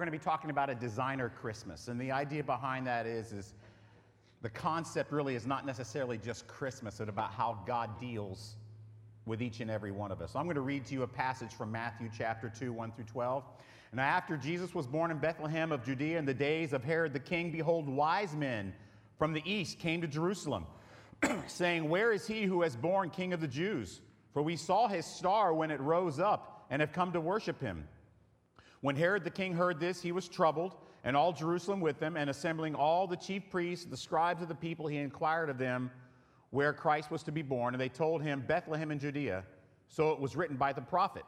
we're going to be talking about a designer Christmas. And the idea behind that is, is the concept really is not necessarily just Christmas, it's about how God deals with each and every one of us. So I'm going to read to you a passage from Matthew chapter 2, 1 through 12. And after Jesus was born in Bethlehem of Judea in the days of Herod the king, behold, wise men from the east came to Jerusalem, saying, Where is he who has born king of the Jews? For we saw his star when it rose up and have come to worship him. When Herod the king heard this, he was troubled, and all Jerusalem with him, and assembling all the chief priests, the scribes of the people, he inquired of them where Christ was to be born. And they told him, Bethlehem in Judea. So it was written by the prophet.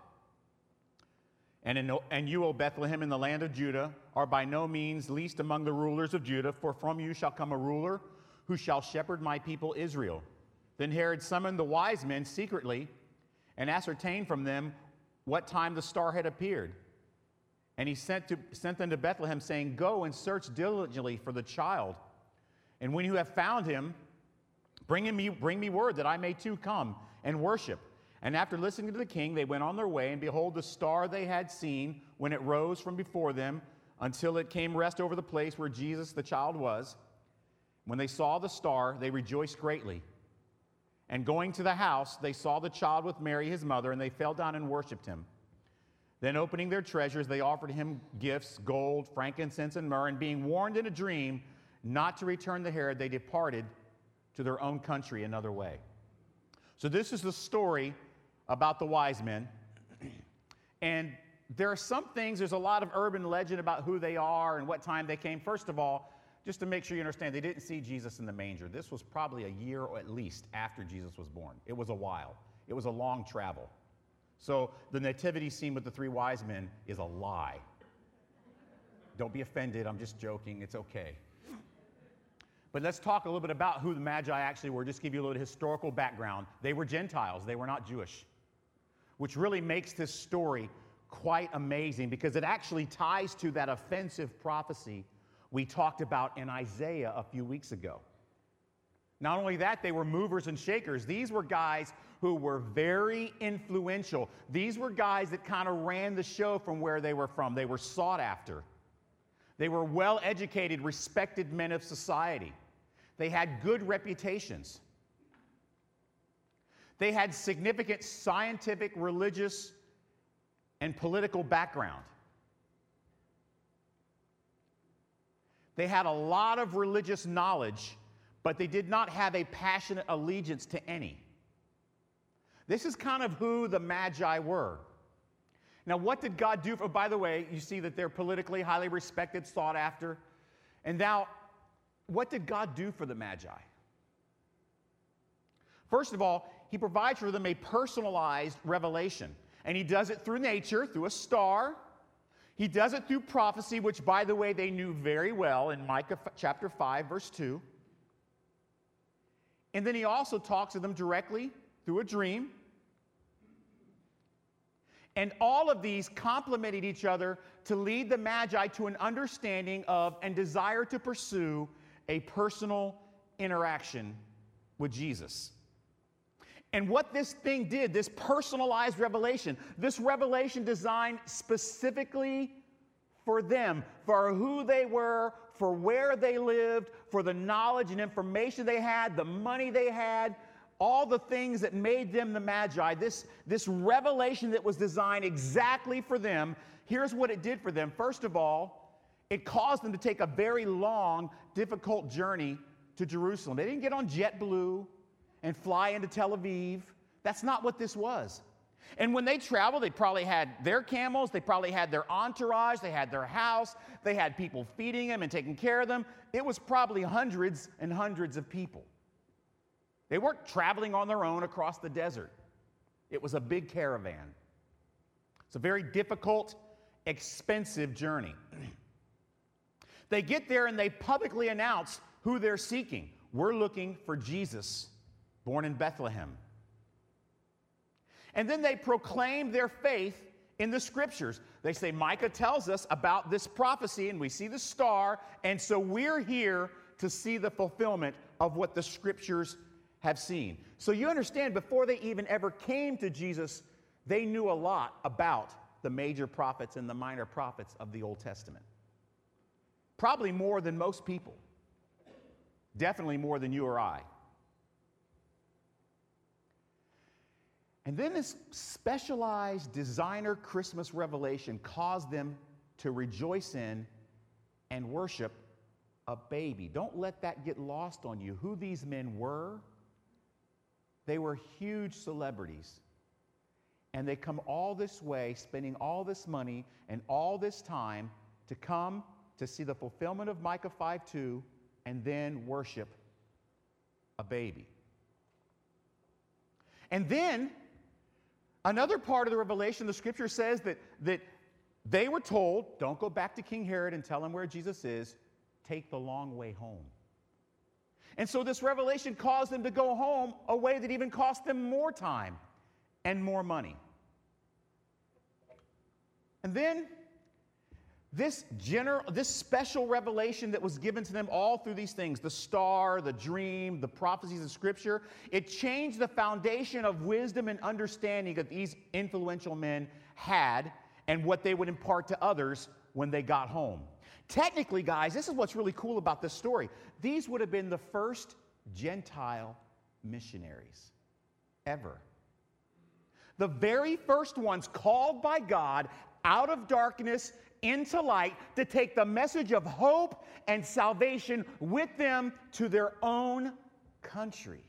And, in, and you, O Bethlehem, in the land of Judah, are by no means least among the rulers of Judah, for from you shall come a ruler who shall shepherd my people Israel. Then Herod summoned the wise men secretly and ascertained from them what time the star had appeared. And he sent, to, sent them to Bethlehem, saying, Go and search diligently for the child. And when you have found him, bring, me, bring me word that I may too come and worship. And after listening to the king, they went on their way, and behold, the star they had seen when it rose from before them until it came rest over the place where Jesus the child was. When they saw the star, they rejoiced greatly. And going to the house, they saw the child with Mary, his mother, and they fell down and worshiped him. Then, opening their treasures, they offered him gifts gold, frankincense, and myrrh. And being warned in a dream not to return to Herod, they departed to their own country another way. So, this is the story about the wise men. And there are some things, there's a lot of urban legend about who they are and what time they came. First of all, just to make sure you understand, they didn't see Jesus in the manger. This was probably a year or at least after Jesus was born. It was a while, it was a long travel. So the nativity scene with the three wise men is a lie. Don't be offended, I'm just joking, it's okay. But let's talk a little bit about who the Magi actually were, just give you a little historical background. They were Gentiles, they were not Jewish, which really makes this story quite amazing because it actually ties to that offensive prophecy we talked about in Isaiah a few weeks ago. Not only that, they were movers and shakers. These were guys who were very influential. These were guys that kind of ran the show from where they were from. They were sought after. They were well educated, respected men of society. They had good reputations. They had significant scientific, religious, and political background. They had a lot of religious knowledge, but they did not have a passionate allegiance to any. This is kind of who the Magi were. Now, what did God do? For, oh, by the way, you see that they're politically highly respected, sought after. And now, what did God do for the Magi? First of all, He provides for them a personalized revelation. And He does it through nature, through a star, he does it through prophecy, which, by the way, they knew very well in Micah chapter 5, verse 2. And then he also talks to them directly through a dream. And all of these complemented each other to lead the Magi to an understanding of and desire to pursue a personal interaction with Jesus. And what this thing did, this personalized revelation, this revelation designed specifically for them, for who they were, for where they lived, for the knowledge and information they had, the money they had, all the things that made them the Magi, this, this revelation that was designed exactly for them, here's what it did for them. First of all, it caused them to take a very long, difficult journey to Jerusalem. They didn't get on JetBlue and fly into Tel Aviv. That's not what this was. And when they traveled, they probably had their camels, they probably had their entourage, they had their house, they had people feeding them and taking care of them. It was probably hundreds and hundreds of people. They weren't traveling on their own across the desert, it was a big caravan. It's a very difficult, expensive journey. they get there and they publicly announce who they're seeking. We're looking for Jesus born in Bethlehem. And then they proclaim their faith in the scriptures. They say, Micah tells us about this prophecy, and we see the star, and so we're here to see the fulfillment of what the scriptures have seen. So you understand, before they even ever came to Jesus, they knew a lot about the major prophets and the minor prophets of the Old Testament. Probably more than most people. Definitely more than you or I. And then this specialized designer Christmas revelation caused them to rejoice in and worship a baby. Don't let that get lost on you. Who these men were, they were huge celebrities. And they come all this way, spending all this money and all this time to come to see the fulfillment of Micah 5 2 and then worship a baby. And then another part of the revelation, the scripture says that, that they were told, don't go back to King Herod and tell him where Jesus is, take the long way home. And so this revelation caused them to go home a way that even cost them more time and more money. And then this general this special revelation that was given to them all through these things the star the dream the prophecies of scripture it changed the foundation of wisdom and understanding that these influential men had and what they would impart to others when they got home technically guys this is what's really cool about this story these would have been the first gentile missionaries ever the very first ones called by god out of darkness into light to take the message of hope and salvation with them to their own country.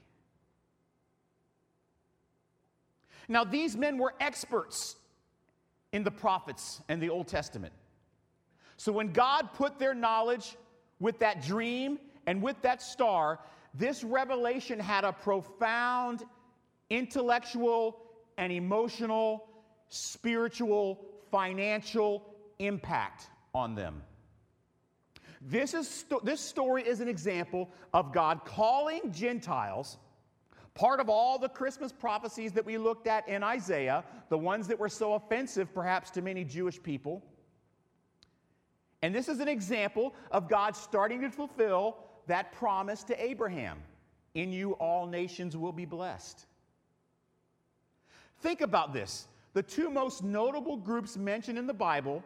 Now, these men were experts in the prophets and the Old Testament. So, when God put their knowledge with that dream and with that star, this revelation had a profound intellectual and emotional, spiritual, financial impact on them. This, is, this story is an example of God calling Gentiles, part of all the Christmas prophecies that we looked at in Isaiah, the ones that were so offensive perhaps to many Jewish people. And this is an example of God starting to fulfill that promise to Abraham In you, all nations will be blessed. Think about this. The two most notable groups mentioned in the Bible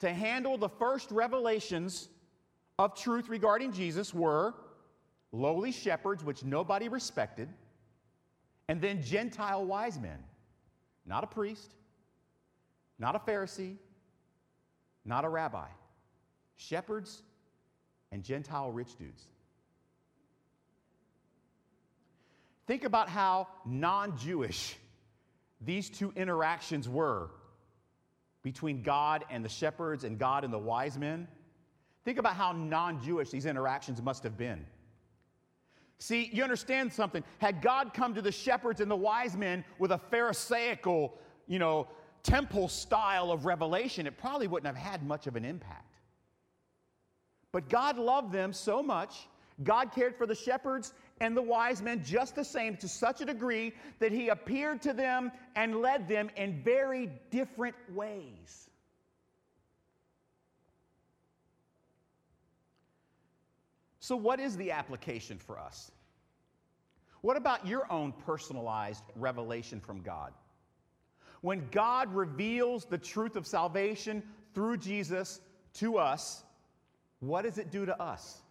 to handle the first revelations of truth regarding Jesus were lowly shepherds, which nobody respected, and then Gentile wise men. Not a priest, not a Pharisee, not a rabbi. Shepherds and Gentile rich dudes. Think about how non Jewish these two interactions were between God and the shepherds and God and the wise men. Think about how non Jewish these interactions must have been. See, you understand something. Had God come to the shepherds and the wise men with a Pharisaical, you know, temple style of revelation, it probably wouldn't have had much of an impact. But God loved them so much. God cared for the shepherds and the wise men just the same to such a degree that he appeared to them and led them in very different ways. So, what is the application for us? What about your own personalized revelation from God? When God reveals the truth of salvation through Jesus to us, what does it do to us?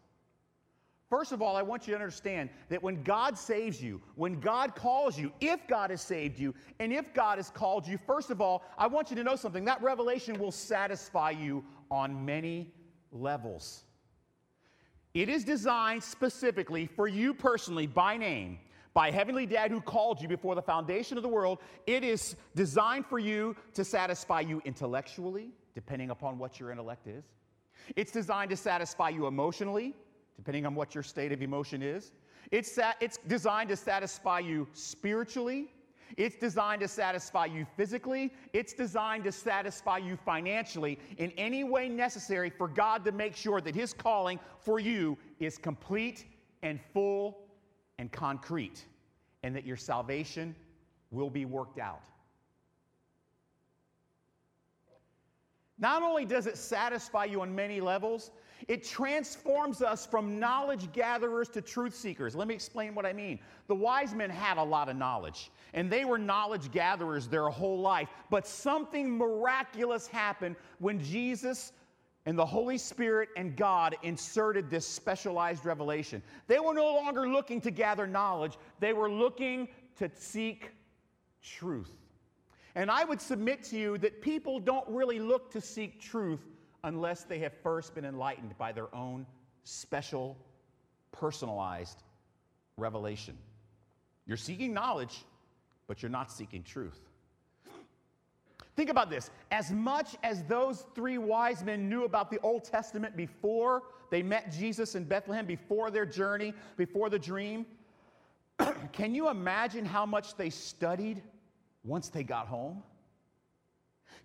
First of all, I want you to understand that when God saves you, when God calls you, if God has saved you, and if God has called you, first of all, I want you to know something. That revelation will satisfy you on many levels. It is designed specifically for you personally by name, by Heavenly Dad who called you before the foundation of the world. It is designed for you to satisfy you intellectually, depending upon what your intellect is. It's designed to satisfy you emotionally depending on what your state of emotion is. It's, sa- it's designed to satisfy you spiritually. It's designed to satisfy you physically. It's designed to satisfy you financially in any way necessary for God to make sure that His calling for you is complete and full and concrete, and that your salvation will be worked out. Not only does it satisfy you on many levels, it transforms us from knowledge gatherers to truth seekers. Let me explain what I mean. The wise men had a lot of knowledge, and they were knowledge gatherers their whole life. But something miraculous happened when Jesus and the Holy Spirit and God inserted this specialized revelation. They were no longer looking to gather knowledge, they were looking to seek truth. And I would submit to you that people don't really look to seek truth unless they have first been enlightened by their own special, personalized revelation. You're seeking knowledge, but you're not seeking truth. Think about this. As much as those three wise men knew about the Old Testament before they met Jesus in Bethlehem, before their journey, before the dream, can you imagine how much they studied once they got home?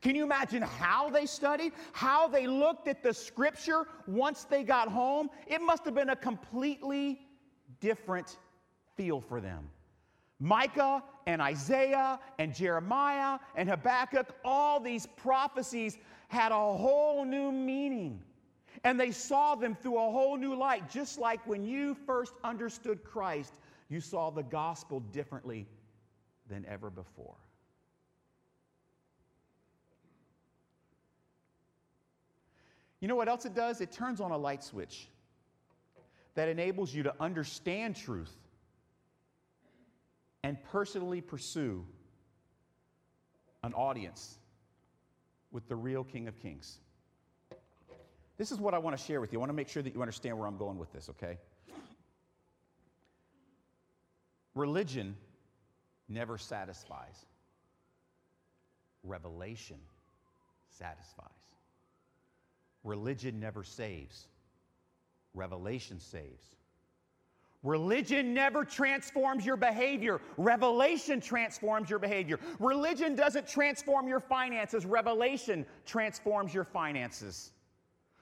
Can you imagine how they studied? How they looked at the scripture once they got home? It must have been a completely different feel for them. Micah and Isaiah and Jeremiah and Habakkuk, all these prophecies had a whole new meaning. And they saw them through a whole new light, just like when you first understood Christ, you saw the gospel differently than ever before. You know what else it does? It turns on a light switch that enables you to understand truth and personally pursue an audience with the real King of Kings. This is what I want to share with you. I want to make sure that you understand where I'm going with this, okay? Religion never satisfies, revelation satisfies. Religion never saves, revelation saves. Religion never transforms your behavior. Revelation transforms your behavior. Religion doesn't transform your finances. Revelation transforms your finances.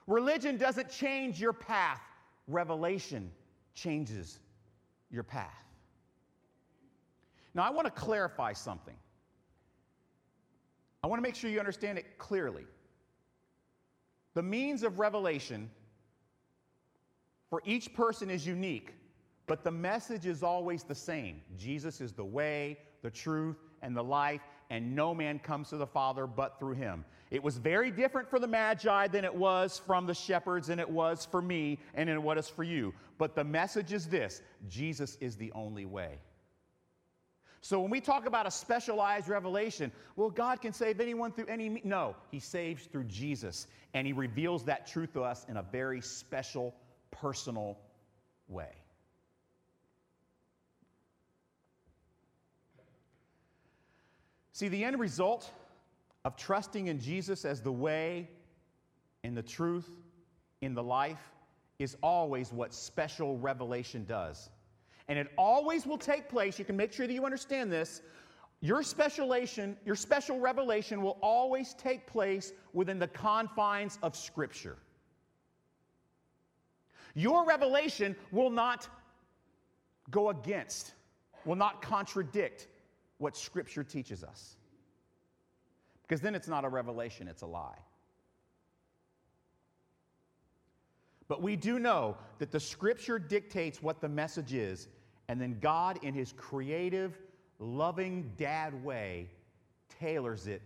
Religion doesn't change your path. Revelation changes your path. Now, I want to clarify something. I want to make sure you understand it clearly. The means of revelation for each person is unique, but the message is always the same Jesus is the way, the truth, and the life, and no man comes to the Father but through him. It was very different for the Magi than it was from the shepherds, and it was for me, and it was for you. But the message is this Jesus is the only way. So when we talk about a specialized revelation, well, God can save anyone through any. No, He saves through Jesus, and He reveals that truth to us in a very special, personal way. See, the end result of trusting in Jesus as the way, in the truth, in the life, is always what special revelation does. And it always will take place, you can make sure that you understand this. Your specialization, your special revelation will always take place within the confines of Scripture. Your revelation will not go against, will not contradict what Scripture teaches us. Because then it's not a revelation, it's a lie. But we do know that the Scripture dictates what the message is, and then God, in His creative, loving dad way, tailors it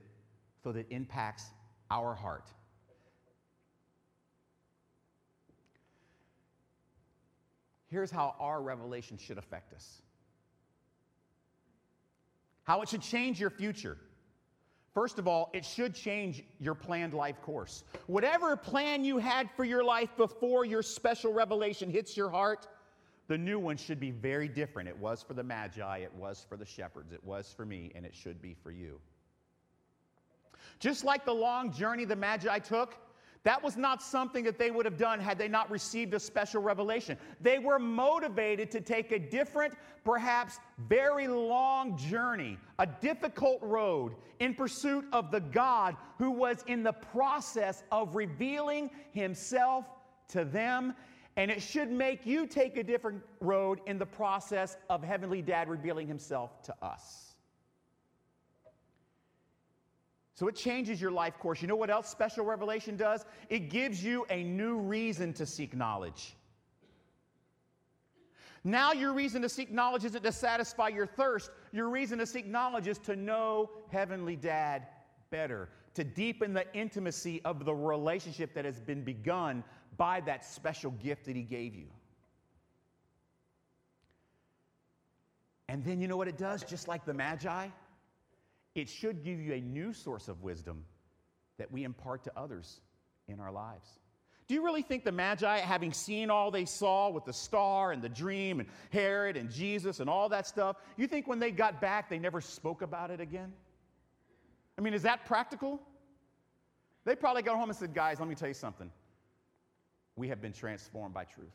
so that it impacts our heart. Here's how our revelation should affect us how it should change your future. First of all, it should change your planned life course. Whatever plan you had for your life before your special revelation hits your heart, the new one should be very different. It was for the Magi, it was for the shepherds, it was for me, and it should be for you. Just like the long journey the Magi took, that was not something that they would have done had they not received a special revelation. They were motivated to take a different, perhaps very long journey, a difficult road in pursuit of the God who was in the process of revealing himself to them. And it should make you take a different road in the process of Heavenly Dad revealing himself to us. So it changes your life course. You know what else special revelation does? It gives you a new reason to seek knowledge. Now, your reason to seek knowledge isn't to satisfy your thirst. Your reason to seek knowledge is to know Heavenly Dad better, to deepen the intimacy of the relationship that has been begun by that special gift that He gave you. And then you know what it does? Just like the Magi, it should give you a new source of wisdom that we impart to others in our lives. Do you really think the Magi, having seen all they saw with the star and the dream and Herod and Jesus and all that stuff, you think when they got back they never spoke about it again? I mean, is that practical? They probably got home and said, Guys, let me tell you something. We have been transformed by truth.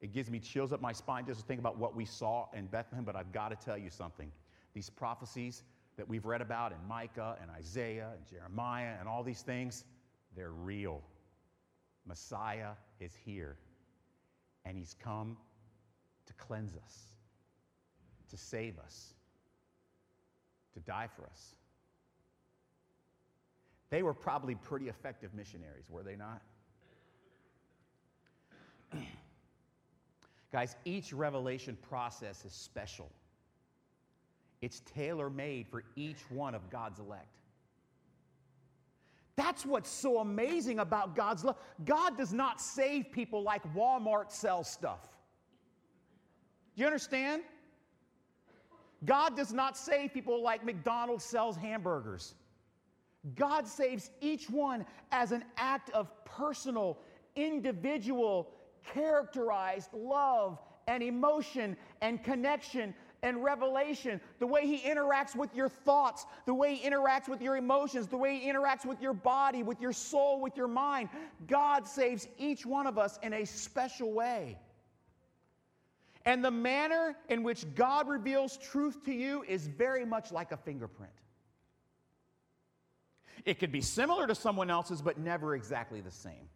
It gives me chills up my spine just to think about what we saw in Bethlehem, but I've got to tell you something. These prophecies that we've read about in Micah and Isaiah and Jeremiah and all these things, they're real. Messiah is here, and he's come to cleanse us, to save us, to die for us. They were probably pretty effective missionaries, were they not? Guys, each revelation process is special. It's tailor made for each one of God's elect. That's what's so amazing about God's love. God does not save people like Walmart sells stuff. Do you understand? God does not save people like McDonald's sells hamburgers. God saves each one as an act of personal, individual, characterized love and emotion and connection and revelation, the way he interacts with your thoughts, the way he interacts with your emotions, the way he interacts with your body, with your soul, with your mind. God saves each one of us in a special way. And the manner in which God reveals truth to you is very much like a fingerprint. It could be similar to someone else's, but never exactly the same.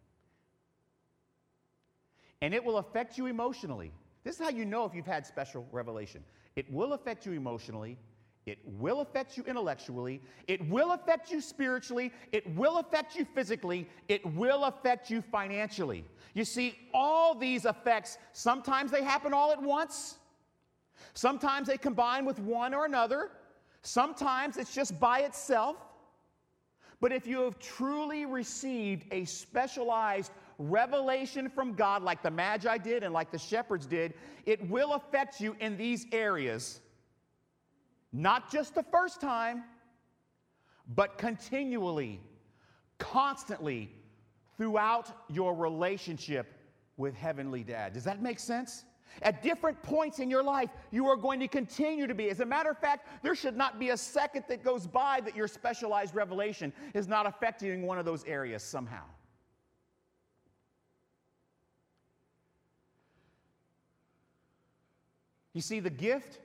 And it will affect you emotionally. This is how you know if you've had special revelation. It will affect you emotionally. It will affect you intellectually. It will affect you spiritually. It will affect you physically. It will affect you financially. You see, all these effects, sometimes they happen all at once. Sometimes they combine with one or another. Sometimes it's just by itself. But if you have truly received a specialized revelation from God, like the Magi did and like the shepherds did, it will affect you in these areas, not just the first time, but continually, constantly throughout your relationship with Heavenly Dad. Does that make sense? At different points in your life, you are going to continue to be. As a matter of fact, there should not be a second that goes by that your specialized revelation is not affecting one of those areas somehow. You see, the gift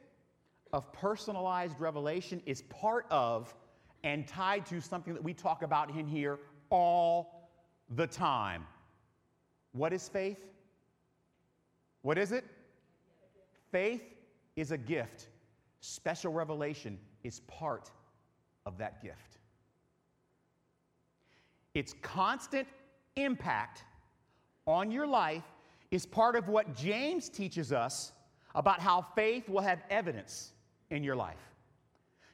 of personalized revelation is part of and tied to something that we talk about in here all the time. What is faith? What is it? Faith is a gift. Special revelation is part of that gift. Its constant impact on your life is part of what James teaches us about how faith will have evidence in your life.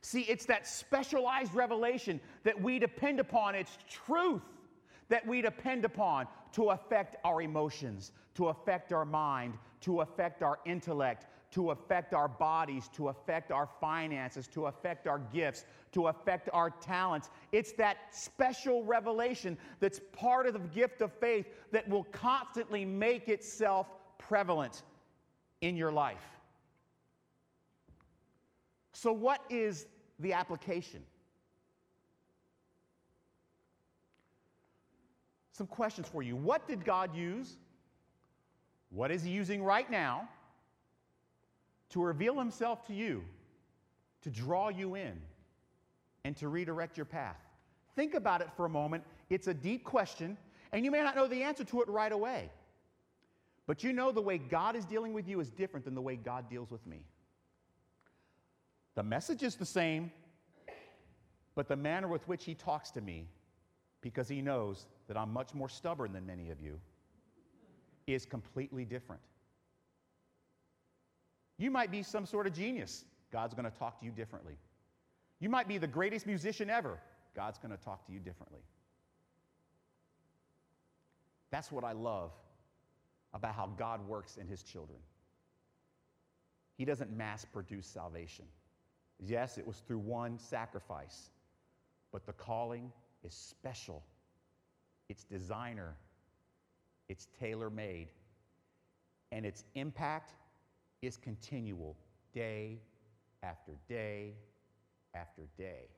See, it's that specialized revelation that we depend upon, it's truth that we depend upon to affect our emotions, to affect our mind, to affect our intellect, to affect our bodies, to affect our finances, to affect our gifts, to affect our talents. It's that special revelation that's part of the gift of faith that will constantly make itself prevalent in your life. So, what is the application? Some questions for you. What did God use? What is He using right now to reveal Himself to you, to draw you in, and to redirect your path? Think about it for a moment. It's a deep question, and you may not know the answer to it right away. But you know the way God is dealing with you is different than the way God deals with me. The message is the same, But the manner with which he talks to me, because he knows that I'm much more stubborn than many of you, is completely different. You might be some sort of genius. God's going to talk to you differently. You might be the greatest musician ever. God's going to talk to you differently. That's what I love about how God works in his children. He doesn't mass produce salvation. Yes, it was through one sacrifice, but the calling is special. It's designer, it's tailor made, and its impact is continual day after day after day.